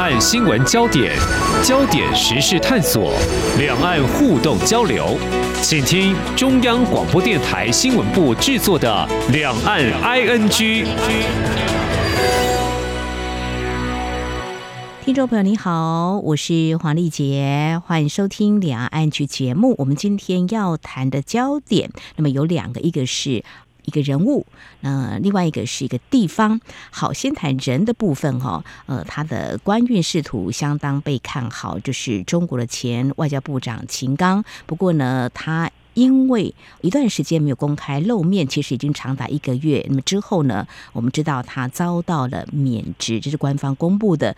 岸新闻焦点，焦点时事探索，两岸互动交流，请听中央广播电台新闻部制作的《两岸 ING》。听众朋友，你好，我是黄丽杰，欢迎收听《两岸局》节目。我们今天要谈的焦点，那么有两个，一个是一个人物，那另外一个是一个地方。好，先谈人的部分哈，呃，他的官运仕途相当被看好，就是中国的前外交部长秦刚。不过呢，他因为一段时间没有公开露面，其实已经长达一个月。那么之后呢，我们知道他遭到了免职，这是官方公布的。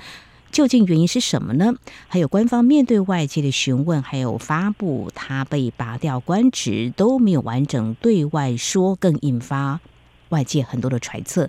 究竟原因是什么呢？还有官方面对外界的询问，还有发布他被拔掉官职都没有完整对外说，更引发外界很多的揣测。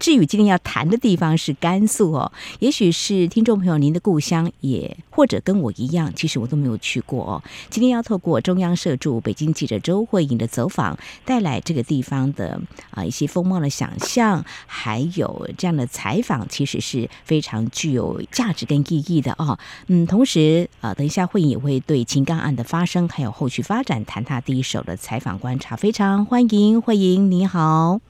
至于今天要谈的地方是甘肃哦，也许是听众朋友您的故乡，也或者跟我一样，其实我都没有去过哦。今天要透过中央社驻北京记者周慧颖的走访，带来这个地方的啊一些风貌的想象，还有这样的采访，其实是非常具有价值跟意义的哦。嗯，同时啊，等一下慧颖也会对秦刚案的发生还有后续发展谈他第一手的采访观察，非常欢迎慧颖，你好。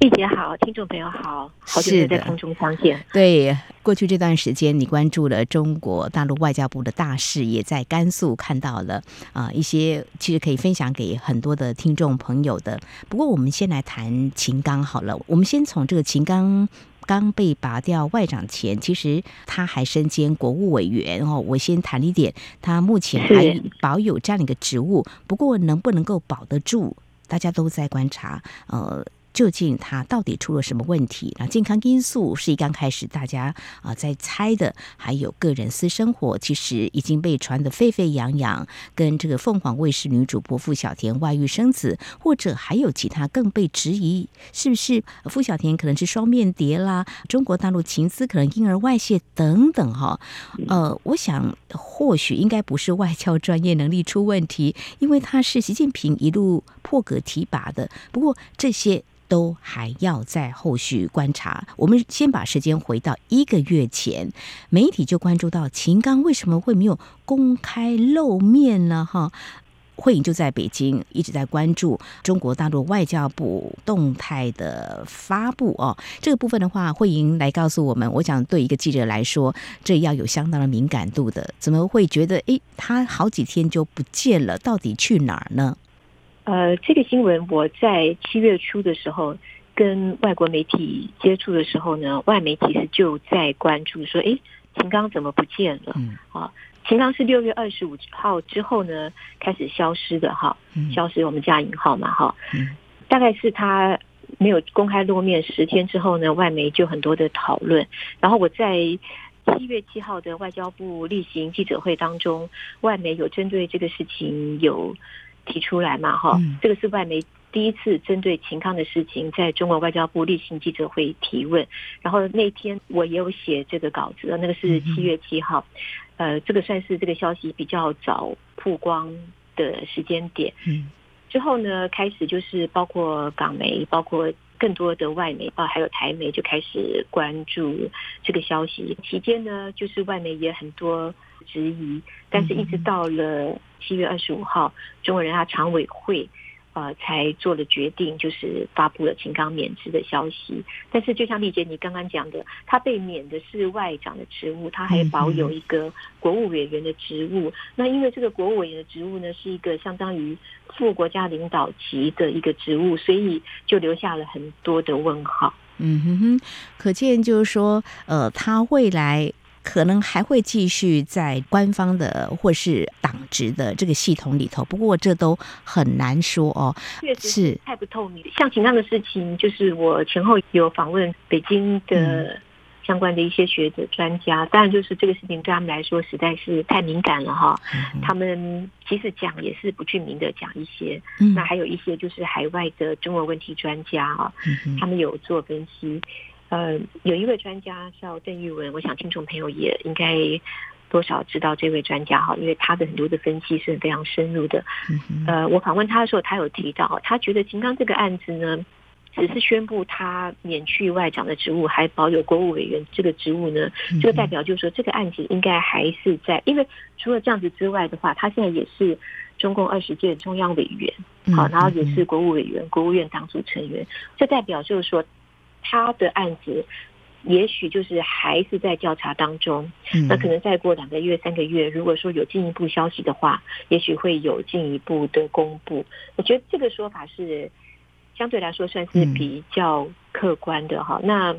丽姐好，听众朋友好，好久没在空中相见。对，过去这段时间，你关注了中国大陆外交部的大事，也在甘肃看到了啊、呃、一些，其实可以分享给很多的听众朋友的。不过，我们先来谈秦刚好了。我们先从这个秦刚刚被拔掉外长前，其实他还身兼国务委员哦。我先谈一点，他目前还保有这样的一个职务，不过能不能够保得住，大家都在观察。呃。究竟他到底出了什么问题？那健康因素是一刚开始大家啊在猜的，还有个人私生活，其实已经被传得沸沸扬扬，跟这个凤凰卫视女主播傅小田外遇生子，或者还有其他更被质疑，是不是傅小田可能是双面谍啦？中国大陆情资可能因而外泄等等哈？呃，我想或许应该不是外交专业能力出问题，因为他是习近平一路破格提拔的。不过这些。都还要在后续观察。我们先把时间回到一个月前，媒体就关注到秦刚为什么会没有公开露面呢？哈，慧颖就在北京一直在关注中国大陆外交部动态的发布哦。这个部分的话，慧颖来告诉我们。我想对一个记者来说，这要有相当的敏感度的。怎么会觉得诶，他好几天就不见了，到底去哪儿呢？呃，这个新闻我在七月初的时候跟外国媒体接触的时候呢，外媒其实就在关注说，哎，秦刚怎么不见了？嗯，啊，秦刚是六月二十五号之后呢开始消失的哈，消失我们加引号嘛哈，大概是他没有公开露面十天之后呢，外媒就很多的讨论，然后我在七月七号的外交部例行记者会当中，外媒有针对这个事情有。提出来嘛，哈，这个是外媒第一次针对秦康的事情，在中国外交部例行记者会提问。然后那天我也有写这个稿子，那个是七月七号，呃，这个算是这个消息比较早曝光的时间点。嗯之后呢，开始就是包括港媒，包括更多的外媒，啊，还有台媒就开始关注这个消息。期间呢，就是外媒也很多质疑，但是一直到了。七月二十五号，中国人大常委会呃才做了决定，就是发布了秦刚免职的消息。但是，就像丽姐你刚刚讲的，他被免的是外长的职务，他还保有一个国务委员的职务。那因为这个国务委员的职务呢，是一个相当于副国家领导级的一个职务，所以就留下了很多的问号。嗯哼哼，可见就是说，呃，他未来。可能还会继续在官方的或是党职的这个系统里头，不过这都很难说哦。确实是太不透明。像秦刚的事情，就是我前后有访问北京的相关的一些学者专家，当然就是这个事情对他们来说实在是太敏感了哈。他们即使讲也是不具名的讲一些。那还有一些就是海外的中国问题专家啊，他们有做分析。呃，有一位专家叫邓玉文，我想听众朋友也应该多少知道这位专家哈，因为他的很多的分析是非常深入的。呃，我访问他的时候，他有提到，他觉得秦刚这个案子呢，只是宣布他免去外长的职务，还保有国务委员这个职务呢，这个代表就是说这个案子应该还是在，因为除了这样子之外的话，他现在也是中共二十届中央委员，好，然后也是国务委员、国务院党组成员，这代表就是说他的案子也许就是还是在调查当中，那可能再过两个月、三个月，如果说有进一步消息的话，也许会有进一步的公布。我觉得这个说法是。相对来说算是比较客观的哈。嗯、那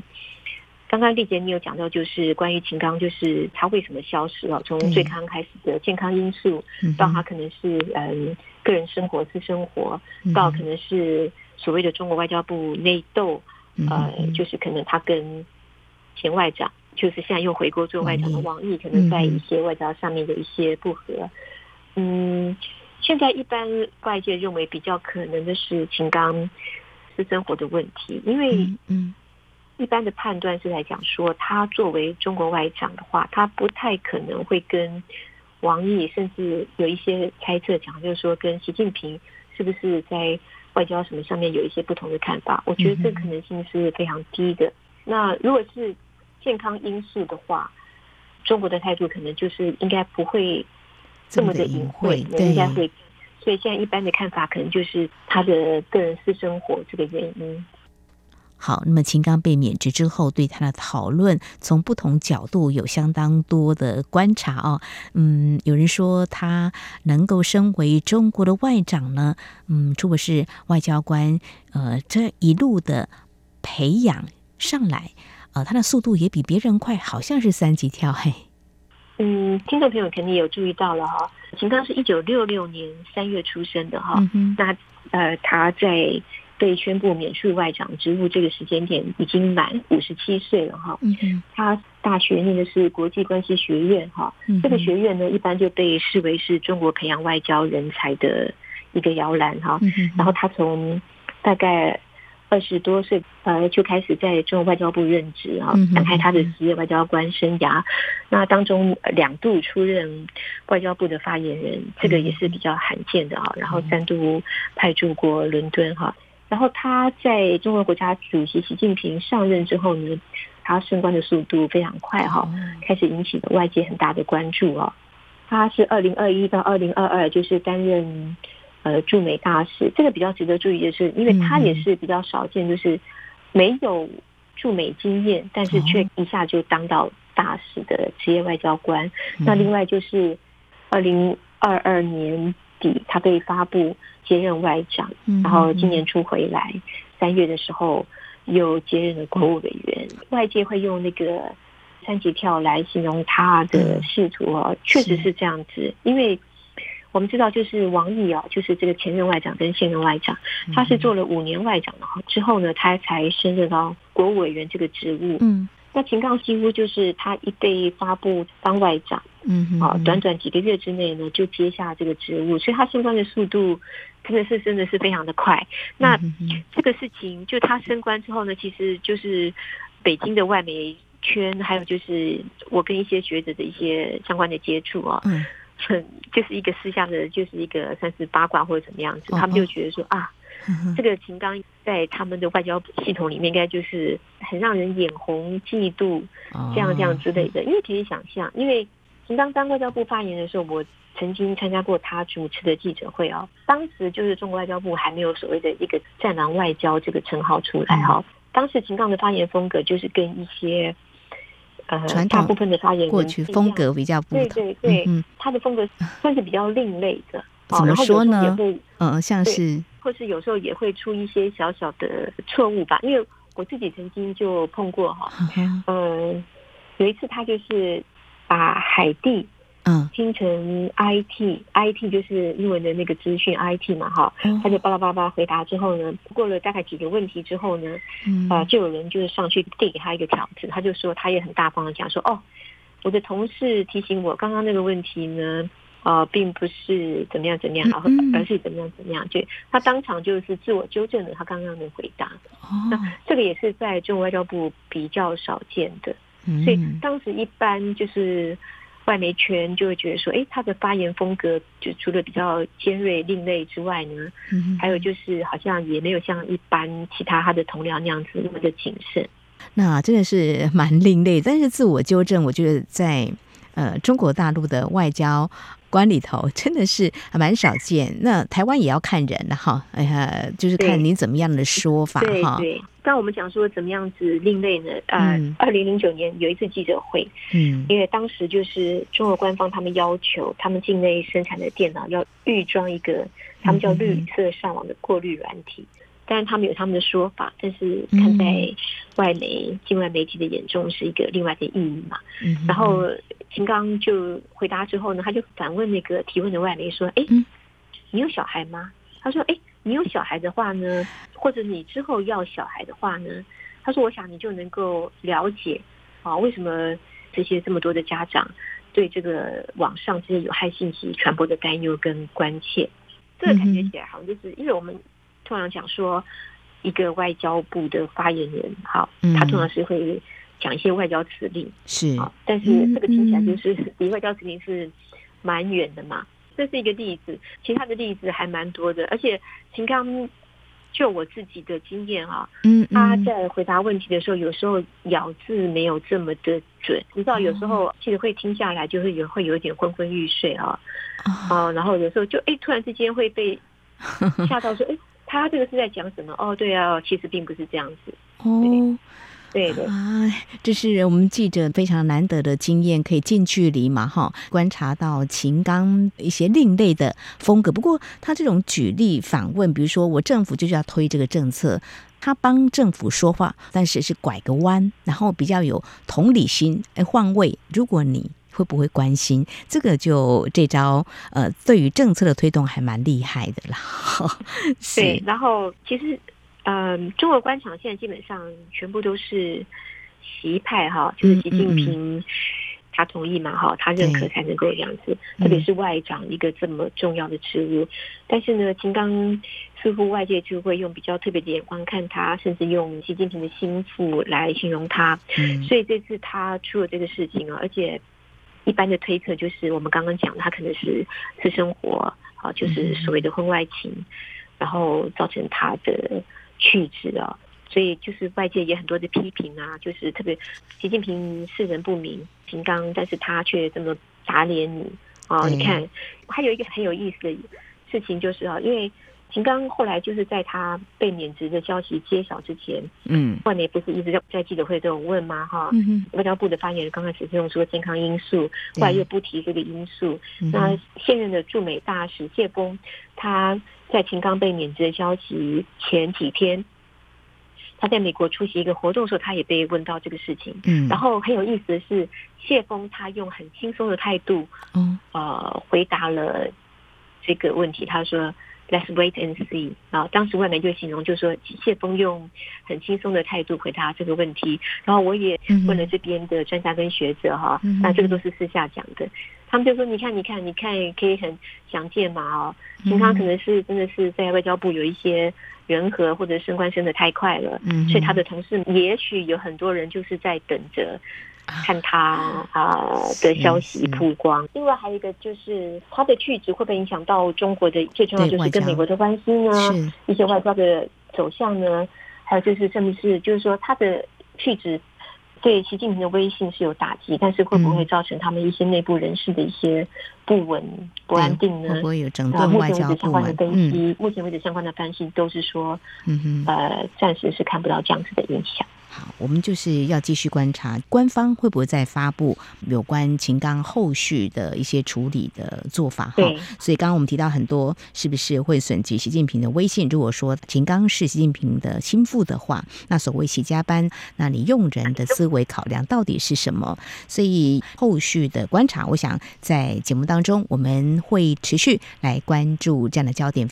刚刚丽姐你有讲到，就是关于秦刚，就是他为什么消失了？从最刚开始的健康因素，到他可能是嗯个人生活、私生活，到可能是所谓的中国外交部内斗，呃，就是可能他跟前外长，就是现在又回国做外长的王毅，可能在一些外交上面的一些不合，嗯。现在一般外界认为比较可能的是秦刚私生活的问题，因为嗯，一般的判断是来讲说，他作为中国外长的话，他不太可能会跟王毅，甚至有一些猜测讲，就是说跟习近平是不是在外交什么上面有一些不同的看法？我觉得这可能性是非常低的。那如果是健康因素的话，中国的态度可能就是应该不会。这么的隐晦，应该会，所以现在一般的看法可能就是他的个人私生活这个原因。好，那么秦刚被免职之后，对他的讨论从不同角度有相当多的观察哦。嗯，有人说他能够身为中国的外长呢，嗯，除了是外交官，呃，这一路的培养上来，呃，他的速度也比别人快，好像是三级跳，嘿。嗯，听众朋友肯定有注意到了哈，秦刚是一九六六年三月出生的哈，嗯、哼那呃他在被宣布免去外长职务这个时间点已经满五十七岁了哈，嗯、哼他大学念的是国际关系学院哈，嗯、哼这个学院呢一般就被视为是中国培养外交人才的一个摇篮哈，嗯、然后他从大概。二十多岁，呃，就开始在中国外交部任职哈，展开他的职业外交官生涯。那当中两度出任外交部的发言人，这个也是比较罕见的啊。然后三度派驻过伦敦哈。然后他在中国国家主席习近平上任之后呢，他升官的速度非常快哈，开始引起了外界很大的关注啊。他是二零二一到二零二二，就是担任。呃，驻美大使，这个比较值得注意的是，因为他也是比较少见，就是没有驻美经验，但是却一下就当到大使的职业外交官。哦、那另外就是二零二二年底，他被发布接任外长，嗯、然后今年初回来，三月的时候又接任了国务委员。外界会用那个三级跳来形容他的仕途哦，确实是这样子，因为。我们知道，就是王毅啊，就是这个前任外长跟现任外长，他是做了五年外长的哈，之后呢，他才升任到国务委员这个职务。嗯，那秦刚几乎就是他一被发布当外长，嗯，啊，短短几个月之内呢，就接下这个职务，所以他升官的速度真的是真的是非常的快。那这个事情，就他升官之后呢，其实就是北京的外媒圈，还有就是我跟一些学者的一些相关的接触啊。嗯很 就是一个私下的，就是一个算是八卦或者怎么样子，他们就觉得说啊，这个秦刚在他们的外交系统里面，应该就是很让人眼红、嫉妒这样这样之类的。因为可以想象，因为秦刚当外交部发言的时候，我曾经参加过他主持的记者会啊，当时就是中国外交部还没有所谓的一个“战狼外交”这个称号出来哈。当时秦刚的发言风格就是跟一些。呃传，大部分的发言过去风格比较不同，对对对，嗯，他的风格算是比较另类的。怎么说呢？嗯，像是，或是有时候也会出一些小小的错误吧。因为我自己曾经就碰过哈，嗯，有一次他就是把海地。嗯，听成 IT，IT 就是英文的那个资讯 IT 嘛，哈，他就巴拉巴拉回答之后呢，过了大概几个问题之后呢，啊，就有人就是上去递给他一个条子，他就说他也很大方的讲说，哦，我的同事提醒我刚刚那个问题呢，啊，并不是怎么样怎么样，然后而是怎么样怎么样，就他当场就是自我纠正了他刚刚的回答，那这个也是在中国外交部比较少见的，所以当时一般就是。外媒圈就会觉得说，哎，他的发言风格就除了比较尖锐另类之外呢，嗯，还有就是好像也没有像一般其他他的同僚那样子那么的谨慎。那真的是蛮另类，但是自我纠正，我觉得在呃中国大陆的外交官里头 真的是还蛮少见。那台湾也要看人的哈，哎呀，就是看你怎么样的说法哈。对。当我们讲说怎么样子另类呢？呃，二零零九年有一次记者会，嗯，因为当时就是中国官方他们要求他们境内生产的电脑要预装一个他们叫绿色上网的过滤软体，当然他们有他们的说法，但是看在外媒境外媒体的眼中是一个另外的意义嘛。然后秦刚就回答之后呢，他就反问那个提问的外媒说：“哎，你有小孩吗？”他说：“哎。”你有小孩的话呢，或者你之后要小孩的话呢，他说：“我想你就能够了解啊，为什么这些这么多的家长对这个网上这些有害信息传播的担忧跟关切。这个感觉起来好像就是因为我们通常讲说一个外交部的发言人，好，他通常是会讲一些外交辞令，是，但是这个听起来就是离外交辞令是蛮远的嘛。”这是一个例子，其他的例子还蛮多的。而且秦刚，就我自己的经验啊，嗯，他在回答问题的时候，有时候咬字没有这么的准。你知道，有时候其实会听下来，就会有会有一点昏昏欲睡啊，啊，然后有时候就哎，突然之间会被 吓到，说哎，他这个是在讲什么？哦，对啊，其实并不是这样子。哦。对的啊，这是我们记者非常难得的经验，可以近距离嘛哈，观察到秦刚一些另类的风格。不过他这种举例反问，比如说我政府就是要推这个政策，他帮政府说话，但是是拐个弯，然后比较有同理心，哎，换位，如果你会不会关心这个？就这招，呃，对于政策的推动还蛮厉害的啦。对，然后其实。嗯，中国官场现在基本上全部都是习派哈，就是习近平他同意嘛哈，他认可才能够这样子。特别是外长一个这么重要的职务，但是呢，秦刚似乎外界就会用比较特别的眼光看他，甚至用习近平的心腹来形容他。所以这次他出了这个事情啊，而且一般的推测就是我们刚刚讲他可能是私生活啊，就是所谓的婚外情，然后造成他的。去职啊，所以就是外界也很多的批评啊，就是特别习近平世人不明，平刚，但是他却这么打脸你啊！你看，还有一个很有意思的事情就是啊，因为秦刚后来就是在他被免职的消息揭晓之前，嗯，外媒不是一直在在记者会都有问吗？哈，外交部的发言人刚开始是用说健康因素，后来又不提这个因素。那现任的驻美大使谢峰，他。在秦刚被免职的消息前几天，他在美国出席一个活动的时候，他也被问到这个事情。嗯，然后很有意思的是，谢峰他用很轻松的态度，嗯，呃，回答了这个问题。他说：“Let's wait and see。”然后当时外媒就形容，就说谢峰用很轻松的态度回答这个问题。然后我也问了这边的专家跟学者哈，那这个都是私下讲的。他们就说：“你看，你看，你看，可以很想见嘛？哦，秦刚可能是真的是在外交部有一些人和，或者升官升的太快了，嗯，所以他的同事也许有很多人就是在等着看他啊的消息曝光。另外还有一个就是他的去职会不会影响到中国的最重要就是跟美国的关系呢？一些外交的走向呢？还有就是甚至是就是说他的去职。”对习近平的威信是有打击，但是会不会造成他们一些内部人士的一些不稳、不安定呢？会不会有整顿外交部门？目前为止相关的分析，嗯、目前为止相关的分析都是说，嗯哼，呃，暂时是看不到这样子的影响。好，我们就是要继续观察官方会不会再发布有关秦刚后续的一些处理的做法哈。所以刚刚我们提到很多，是不是会损及习近平的威信？如果说秦刚是习近平的心腹的话，那所谓习家班，那你用人的思维考量到底是什么？所以后续的观察，我想在节目当中我们会持续来关注这样的焦点。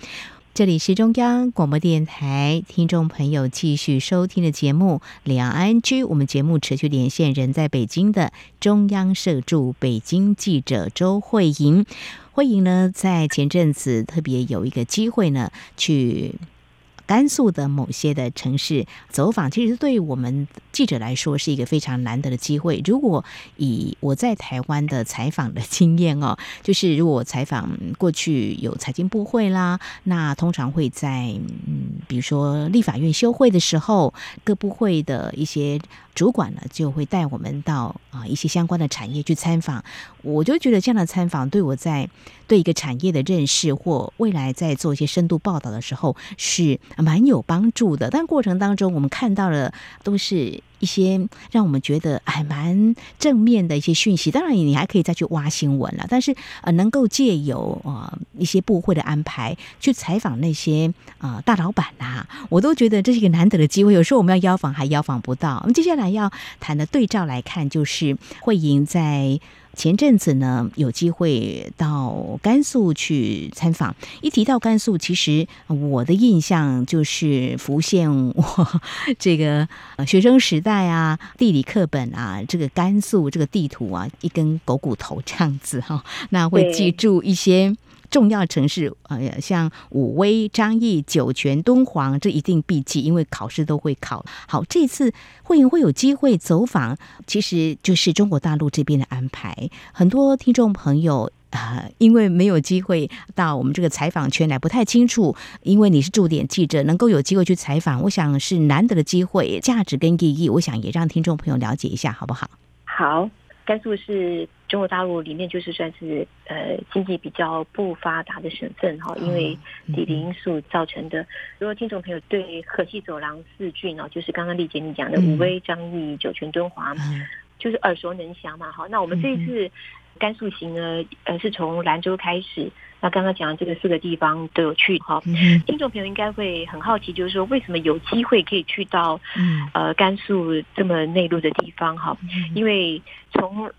这里是中央广播电台，听众朋友继续收听的节目《两岸居》，我们节目持续连线人在北京的中央社驻北京记者周慧莹。慧莹呢，在前阵子特别有一个机会呢，去甘肃的某些的城市走访，其实对我们记者来说是一个非常难得的机会。如果以我在台湾的采访的经验哦，就是如果采访过去有财经部会啦，那通常会在嗯，比如说立法院休会的时候，各部会的一些主管呢就会带我们到啊一些相关的产业去参访。我就觉得这样的参访对我在对一个产业的认识或未来在做一些深度报道的时候是蛮有帮助的。但过程当中我们看到的都是一些让我们觉得还蛮正面的一些讯息。当然，你还可以再去挖新闻了。但是呃，能够借由呃一些部会的安排去采访那些、呃、大老板呐、我都觉得这是一个难得的机会。有时候我们要邀访还邀访不到。那么接下来要谈的对照来看，就是慧颖在。前阵子呢，有机会到甘肃去参访。一提到甘肃，其实我的印象就是浮现我 这个学生时代啊，地理课本啊，这个甘肃这个地图啊，一根狗骨头这样子哈。那会记住一些。重要城市，呃，像武威、张掖、酒泉、敦煌，这一定必记，因为考试都会考。好，这次慧颖会有机会走访，其实就是中国大陆这边的安排。很多听众朋友啊、呃，因为没有机会到我们这个采访圈来，不太清楚。因为你是驻点记者，能够有机会去采访，我想是难得的机会，价值跟意义，我想也让听众朋友了解一下，好不好？好。甘肃是中国大陆里面就是算是呃经济比较不发达的省份哈，因为地理因素造成的。如果听众朋友对河西走廊四郡哦，就是刚刚丽姐你讲的武威、张掖、酒泉、敦煌，就是耳熟能详嘛。好，那我们这一次甘肃行呢，呃，是从兰州开始。那刚刚讲的这个四个地方都有去哈，听众朋友应该会很好奇，就是说为什么有机会可以去到呃甘肃这么内陆的地方哈？因为从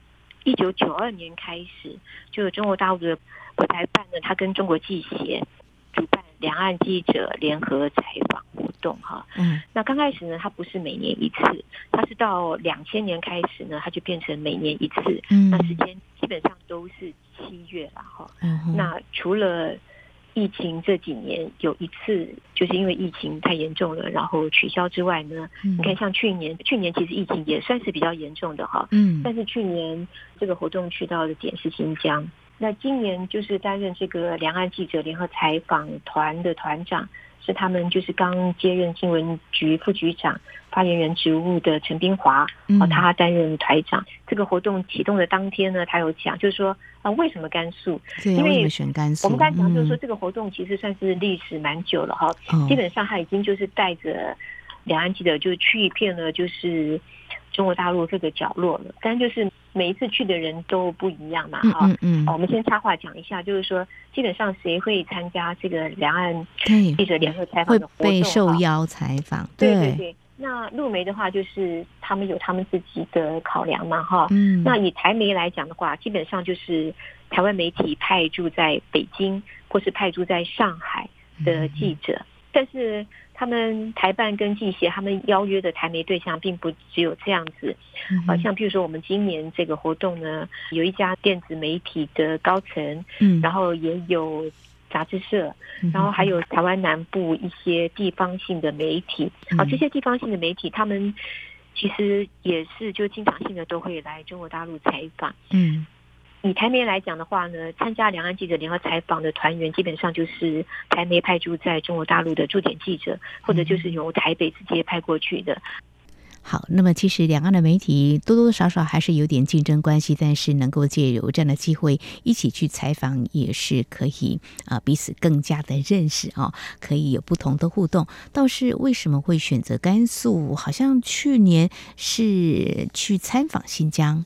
一九九二年开始，就中国大陆的国台办呢，他跟中国记协主办两岸记者联合采访活动哈。嗯，那刚开始呢，它不是每年一次，它是到两千年开始呢，它就变成每年一次。嗯，那时间基本上都是。七月了哈，那除了疫情这几年有一次，就是因为疫情太严重了，然后取消之外呢，你看像去年，去年其实疫情也算是比较严重的哈，嗯，但是去年这个活动去到的点是新疆，那今年就是担任这个两岸记者联合采访团的团长。是他们就是刚接任新闻局副局长发言人职务的陈斌华，哦，他担任台长。这个活动启动的当天呢，他有讲，就是说啊，为什么甘肃？因为选甘肃。我们刚才讲就是说，这个活动其实算是历史蛮久了哈，基本上他已经就是带着两岸记者就去一片了，就是。中国大陆这个角落了，但就是每一次去的人都不一样嘛，哈、嗯嗯嗯。我们先插话讲一下，就是说，基本上谁会参加这个两岸记者联合采访的活动？会被受邀采访。对对对。那陆媒的话，就是他们有他们自己的考量嘛，哈。嗯。那以台媒来讲的话，基本上就是台湾媒体派驻在北京或是派驻在上海的记者，嗯、但是。他们台办跟记协，他们邀约的台媒对象并不只有这样子，啊，像譬如说我们今年这个活动呢，有一家电子媒体的高层，嗯，然后也有杂志社，然后还有台湾南部一些地方性的媒体，啊，这些地方性的媒体，他们其实也是就经常性的都会来中国大陆采访，嗯。以台媒来讲的话呢，参加两岸记者联合采访的团员，基本上就是台媒派驻在中国大陆的驻点记者，或者就是由台北直接派过去的。好，那么其实两岸的媒体多多少少还是有点竞争关系，但是能够借由这样的机会一起去采访，也是可以啊彼此更加的认识啊，可以有不同的互动。倒是为什么会选择甘肃？好像去年是去参访新疆。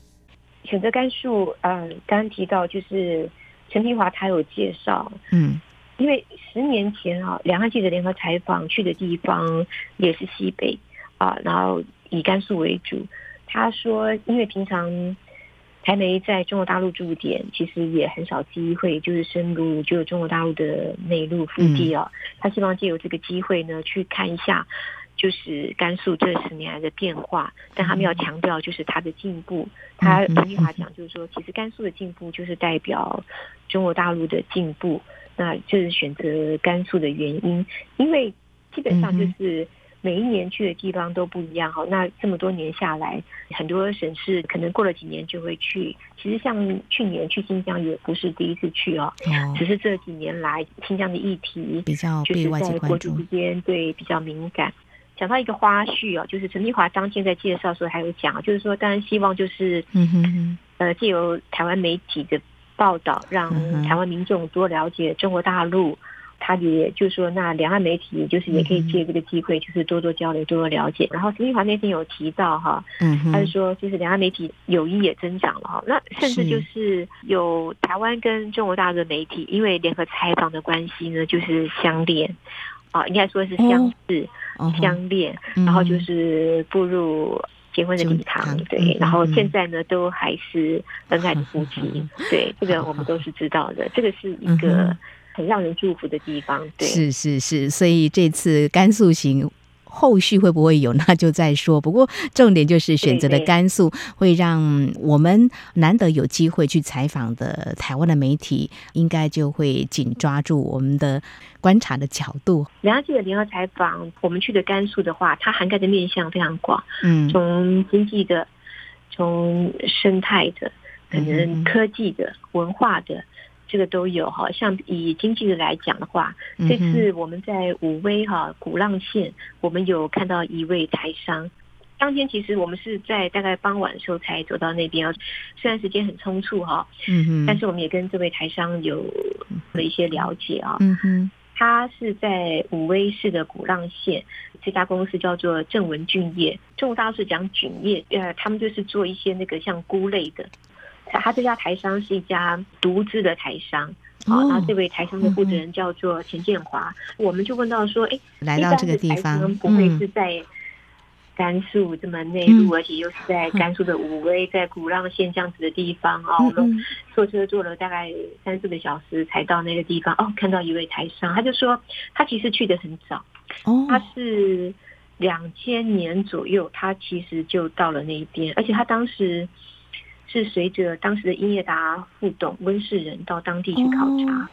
选择甘肃，嗯，刚刚提到就是陈平华他有介绍，嗯，因为十年前啊，两岸记者联合采访去的地方也是西北啊，然后以甘肃为主。他说，因为平常台媒在中国大陆驻点，其实也很少机会就是深入就中国大陆的内陆腹地啊，他希望借由这个机会呢，去看一下。就是甘肃这十年来的变化，但他们要强调就是它的进步。他一句话讲就是说，其实甘肃的进步就是代表中国大陆的进步，那就是选择甘肃的原因。因为基本上就是每一年去的地方都不一样哈。那这么多年下来，很多省市可能过了几年就会去。其实像去年去新疆也不是第一次去哦，只是这几年来新疆的议题比较就是在国际之间对比较敏感。讲到一个花絮哦，就是陈碧华当天在介绍的时候还有讲，就是说当然希望就是嗯哼，呃，借由台湾媒体的报道，让台湾民众多了解中国大陆。他也就是说，那两岸媒体就是也可以借这个机会，就是多多交流，多多了解。然后陈碧华那天有提到哈，嗯，他就说，就是两岸媒体友谊也增长了哈。那甚至就是有台湾跟中国大陆的媒体，因为联合采访的关系呢，就是相恋啊，应该说是相识、相恋，然后就是步入结婚的礼堂，对。然后现在呢，都还是恩爱的夫妻，对，这个我们都是知道的。这个是一个。很让人祝福的地方，对，是是是，所以这次甘肃行后续会不会有，那就再说。不过重点就是选择的甘肃，会让我们难得有机会去采访的台湾的媒体，应该就会紧抓住我们的观察的角度。两岸记者联合采访，我们去的甘肃的话，它涵盖的面向非常广，嗯，从经济的，从生态的，可能科技的，嗯、文化的。这个都有哈，像以经济的来讲的话，这次我们在武威哈鼓浪县，我们有看到一位台商。当天其实我们是在大概傍晚的时候才走到那边啊，虽然时间很匆促哈，嗯哼，但是我们也跟这位台商有了一些了解啊。嗯哼，他是在武威市的鼓浪县，这家公司叫做正文菌业，中国大陆是讲菌业，呃，他们就是做一些那个像菇类的。他这家台商是一家独资的台商，好、哦，然后这位台商的负责人叫做钱建华，嗯、我们就问到说，哎，来到这个地方，不会是在甘肃这么内陆，嗯、而且又是在甘肃的武威，在古浪县这样子的地方啊？我们坐车坐了大概三四个小时才到那个地方，哦，看到一位台商，他就说他其实去的很早，哦，他是两千年左右，他其实就到了那边，而且他当时。是随着当时的英业达副董温世仁到当地去考察，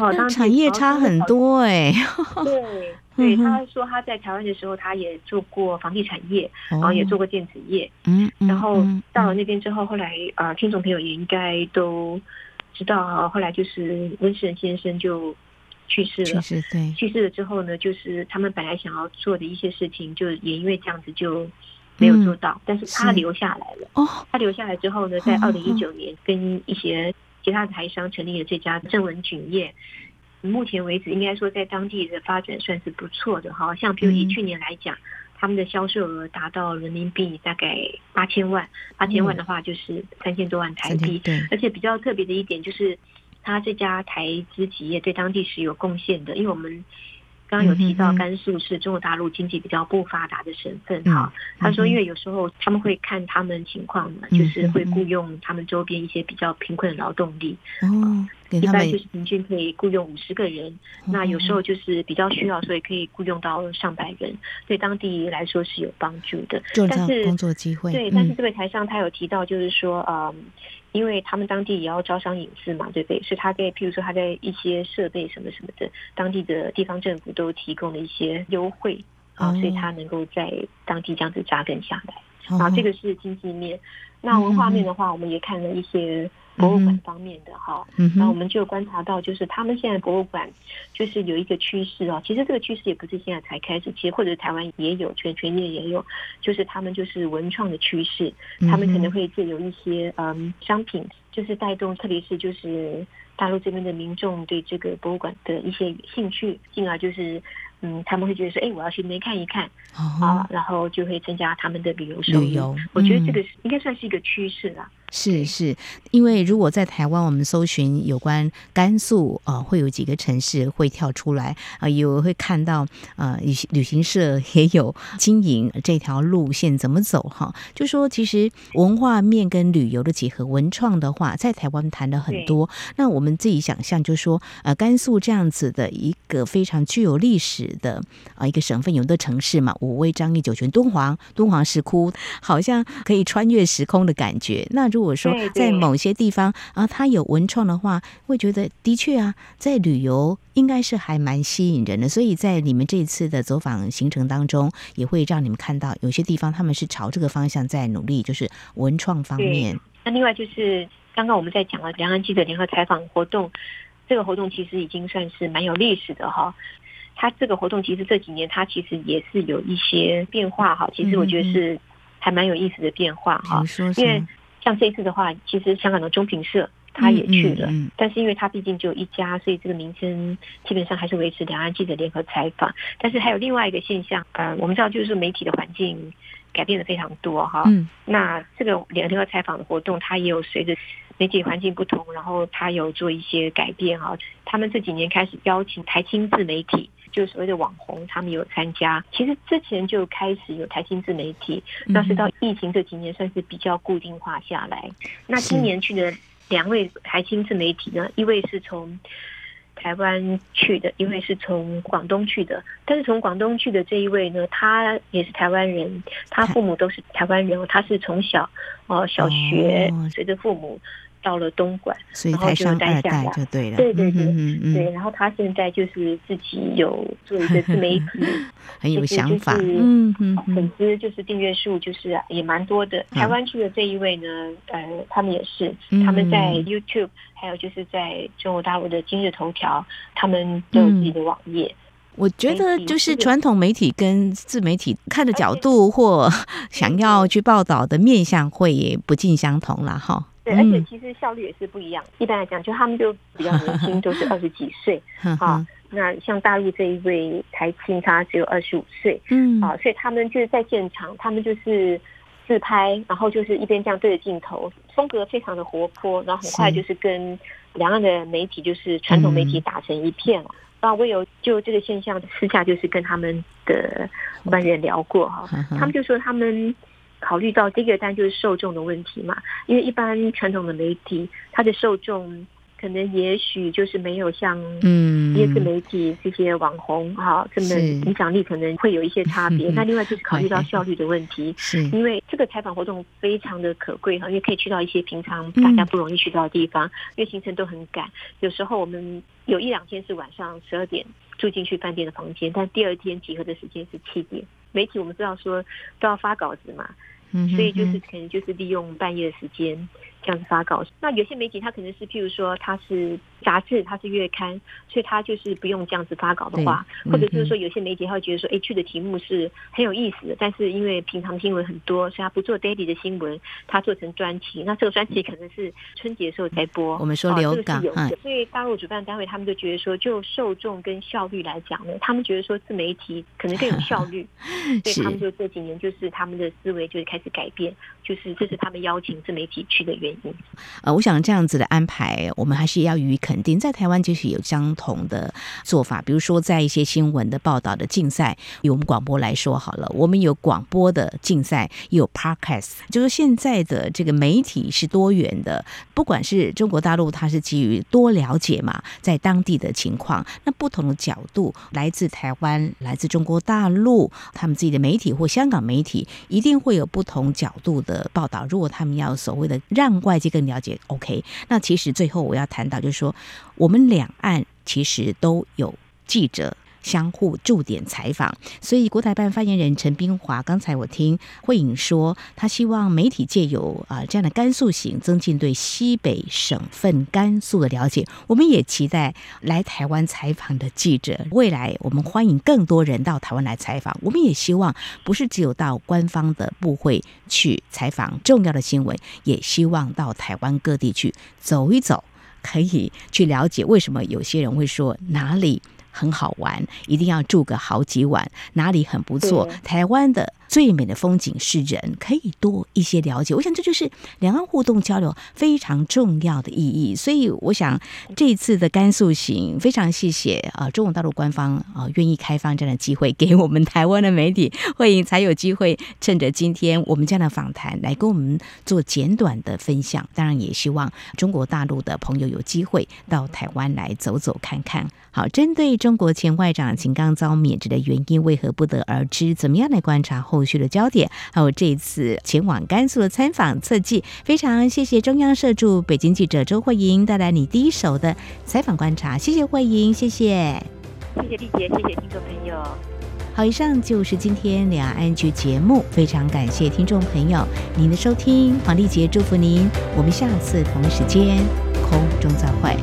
哦，当产业差很多哎、欸。对对，他说他在台湾的时候，他也做过房地产业，然后也做过电子业，嗯，然后到了那边之后，后来啊、呃，听众朋友也应该都知道啊，后来就是温世仁先生就去世了，去世对，去世了之后呢，就是他们本来想要做的一些事情，就也因为这样子就。没有做到，嗯、但是他留下来了。哦，他留下来之后呢，在二零一九年跟一些其他的台商成立了这家正文菌业。目前为止，应该说在当地的发展算是不错的哈。像比如以去年来讲，嗯、他们的销售额达到人民币大概八千万，八千万的话就是三千多万台币。对，而且比较特别的一点就是，他这家台资企业对当地是有贡献的，因为我们。刚刚有提到甘肃是中国大陆经济比较不发达的省份哈，他说因为有时候他们会看他们情况嘛，就是会雇佣他们周边一些比较贫困的劳动力，哦，一般就是平均可以雇佣五十个人，那有时候就是比较需要，所以可以雇佣到上百人，对当地来说是有帮助的，但是工作机会对，但是这位台上他有提到就是说嗯。因为他们当地也要招商引资嘛，对不对？所以他在，譬如说他在一些设备什么什么的，当地的地方政府都提供了一些优惠啊，所以他能够在当地这样子扎根下来。啊，这个是经济面。那文化面的话，我们也看了一些。博物馆方面的哈，然后我们就观察到，就是他们现在博物馆就是有一个趋势哦。其实这个趋势也不是现在才开始，其实或者台湾也有，全全业也有，就是他们就是文创的趋势，他们可能会借由一些嗯商品，就是带动，特别是就是大陆这边的民众对这个博物馆的一些兴趣，进而就是嗯他们会觉得说，哎，我要去那边看一看啊，然后就会增加他们的旅游收入。我觉得这个应该算是一个趋势啦。是是，因为如果在台湾，我们搜寻有关甘肃啊、呃，会有几个城市会跳出来啊、呃，有会看到呃，旅旅行社也有经营这条路线怎么走哈。就说其实文化面跟旅游的结合，文创的话，在台湾谈了很多。那我们自己想象，就说呃，甘肃这样子的一个非常具有历史的啊、呃、一个省份，有的城市嘛，武威、张掖、酒泉、敦煌、敦煌石窟，好像可以穿越时空的感觉。那如果果说在某些地方啊，它有文创的话，会觉得的确啊，在旅游应该是还蛮吸引人的。所以在你们这一次的走访行程当中，也会让你们看到有些地方他们是朝这个方向在努力，就是文创方面。那另外就是刚刚我们在讲了两岸记者联合采访活动，这个活动其实已经算是蛮有历史的哈。它这个活动其实这几年它其实也是有一些变化哈。其实我觉得是还蛮有意思的变化哈。因为像这一次的话，其实香港的中评社他也去了，但是因为他毕竟只有一家，所以这个名称基本上还是维持两岸记者联合采访。但是还有另外一个现象，呃，我们知道就是说媒体的环境改变的非常多哈。那这个联合采访的活动，它也有随着。媒体环境不同，然后它有做一些改变哈。他们这几年开始邀请台青自媒体，就是所谓的网红，他们有参加。其实之前就开始有台新自媒体，那是到疫情这几年算是比较固定化下来。那今年去的两位台新自媒体呢，一位是从台湾去的，一位是从广东去的。但是从广东去的这一位呢，他也是台湾人，他父母都是台湾人，他是从小哦小学随着父母。到了东莞，所以台商二代就对了。对对对，嗯嗯对。然后他现在就是自己有做一个自媒体，很有想法。嗯嗯，粉丝就是订阅数就是也蛮多的。台湾区的这一位呢，呃，他们也是，他们在 YouTube，还有就是在中国大陆的今日头条，他们都有自己的网页。我觉得就是传统媒体跟自媒体看的角度或想要去报道的面向会也不尽相同了哈。对，而且其实效率也是不一样。一般来讲，就他们就比较年轻，都是 二十几岁 啊。那像大陆这一位台青，他只有二十五岁，嗯啊，所以他们就是在现场，他们就是自拍，然后就是一边这样对着镜头，风格非常的活泼，然后很快就是跟两岸的媒体，就是传统媒体打成一片了。啊，我有就这个现象私下就是跟他们的官员聊过哈，他们就说他们。考虑到第一个单就是受众的问题嘛，因为一般传统的媒体，它的受众可能也许就是没有像嗯，电视媒体这些网红哈这么影响力，可能会有一些差别。那另外就是考虑到效率的问题，是。因为这个采访活动非常的可贵哈，因为可以去到一些平常大家不容易去到的地方，因为行程都很赶，有时候我们有一两天是晚上十二点住进去饭店的房间，但第二天集合的时间是七点。媒体我们知道说都要发稿子嘛。所以就是可能就是利用半夜的时间这样子发稿。那有些媒体他可能是譬如说他是杂志，他是月刊，所以他就是不用这样子发稿的话，或者就是说有些媒体他会觉得说，哎，去的题目是很有意思的，但是因为平常新闻很多，所以他不做 daily 的新闻，他做成专题。那这个专题可能是春节的时候才播。我们说流感，所以大陆主办单位他们就觉得说，就受众跟效率来讲呢，他们觉得说自媒体可能更有效率，所以他们就这几年就是他们的思维就是开始。改变，就是这是他们邀请自媒体去的原因。呃，我想这样子的安排，我们还是要予以肯定。在台湾就是有相同的做法，比如说在一些新闻的报道的竞赛，以我们广播来说好了，我们有广播的竞赛，也有 podcast，就是现在的这个媒体是多元的，不管是中国大陆，它是基于多了解嘛，在当地的情况，那不同的角度，来自台湾，来自中国大陆，他们自己的媒体或香港媒体，一定会有不同。角度的报道，如果他们要所谓的让外界更了解，OK，那其实最后我要谈到就是说，我们两岸其实都有记者。相互驻点采访，所以国台办发言人陈斌华刚才我听慧颖说，他希望媒体借由啊这样的甘肃行，增进对西北省份甘肃的了解。我们也期待来台湾采访的记者，未来我们欢迎更多人到台湾来采访。我们也希望不是只有到官方的部会去采访重要的新闻，也希望到台湾各地去走一走，可以去了解为什么有些人会说哪里。很好玩，一定要住个好几晚。哪里很不错？台湾的最美的风景是人，可以多一些了解。我想这就是两岸互动交流非常重要的意义。所以，我想这一次的甘肃行，非常谢谢啊，中国大陆官方啊愿意开放这样的机会给我们台湾的媒体，慧颖才有机会趁着今天我们这样的访谈来跟我们做简短的分享。当然，也希望中国大陆的朋友有机会到台湾来走走看看。好，针对中国前外长秦刚遭免职的原因为何不得而知？怎么样来观察后后续的焦点，还有这一次前往甘肃的参访测记。非常谢谢中央社驻北京记者周慧莹带来你第一手的采访观察，谢谢慧莹，谢谢，谢谢丽姐，谢谢听众朋友。好，以上就是今天两岸 ING 节目，非常感谢听众朋友您的收听，黄丽杰祝福您，我们下次同一时间空中再会。